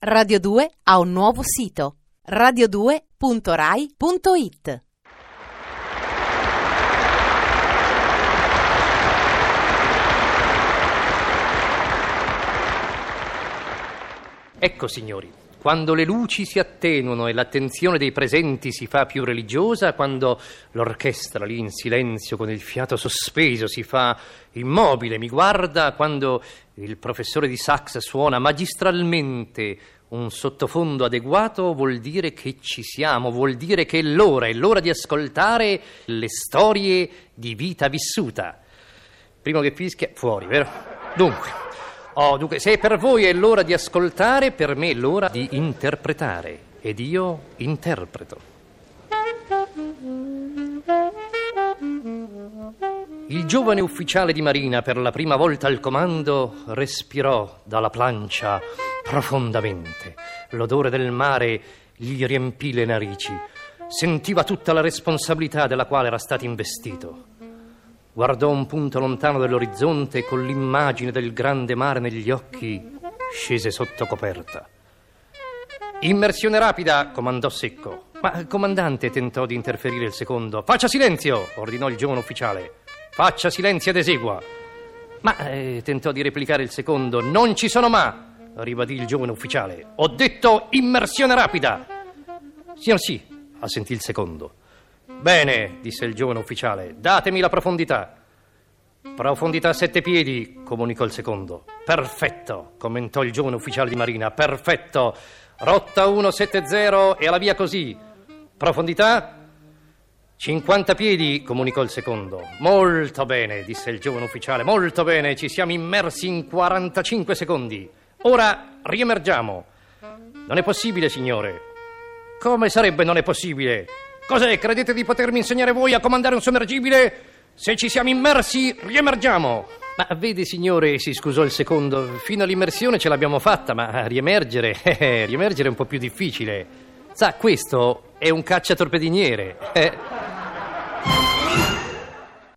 Radio 2 ha un nuovo sito radio2.rai.it. Ecco, signori, quando le luci si attenuano e l'attenzione dei presenti si fa più religiosa, quando l'orchestra lì in silenzio con il fiato sospeso si fa immobile, mi guarda, quando il professore di sax suona magistralmente un sottofondo adeguato, vuol dire che ci siamo, vuol dire che è l'ora, è l'ora di ascoltare le storie di vita vissuta. Primo che fischia, fuori, vero? Dunque. Oh, dunque, se per voi è l'ora di ascoltare, per me è l'ora di interpretare. Ed io interpreto. Il giovane ufficiale di marina, per la prima volta al comando, respirò dalla plancia profondamente. L'odore del mare gli riempì le narici. Sentiva tutta la responsabilità della quale era stato investito. Guardò un punto lontano dell'orizzonte e con l'immagine del grande mare negli occhi scese sotto coperta. Immersione rapida, comandò secco. Ma il comandante tentò di interferire il secondo. Faccia silenzio, ordinò il giovane ufficiale. Faccia silenzio ed esegua. Ma eh, tentò di replicare il secondo. Non ci sono ma, ribadì il giovane ufficiale. Ho detto immersione rapida. Signor sì, assentì il secondo. Bene, disse il giovane ufficiale, datemi la profondità. Profondità sette piedi, comunicò il secondo. Perfetto, commentò il giovane ufficiale di marina. Perfetto. Rotta 170 e alla via così. Profondità? 50 piedi, comunicò il secondo. Molto bene, disse il giovane ufficiale. Molto bene, ci siamo immersi in 45 secondi. Ora riemergiamo. Non è possibile, signore. Come sarebbe non è possibile? Cos'è? Credete di potermi insegnare voi a comandare un sommergibile? Se ci siamo immersi, riemergiamo. Ma vedi, signore, si scusò il secondo, fino all'immersione ce l'abbiamo fatta, ma riemergere, eh, riemergere è un po' più difficile. Sa, questo è un cacciatorpediniere. Eh.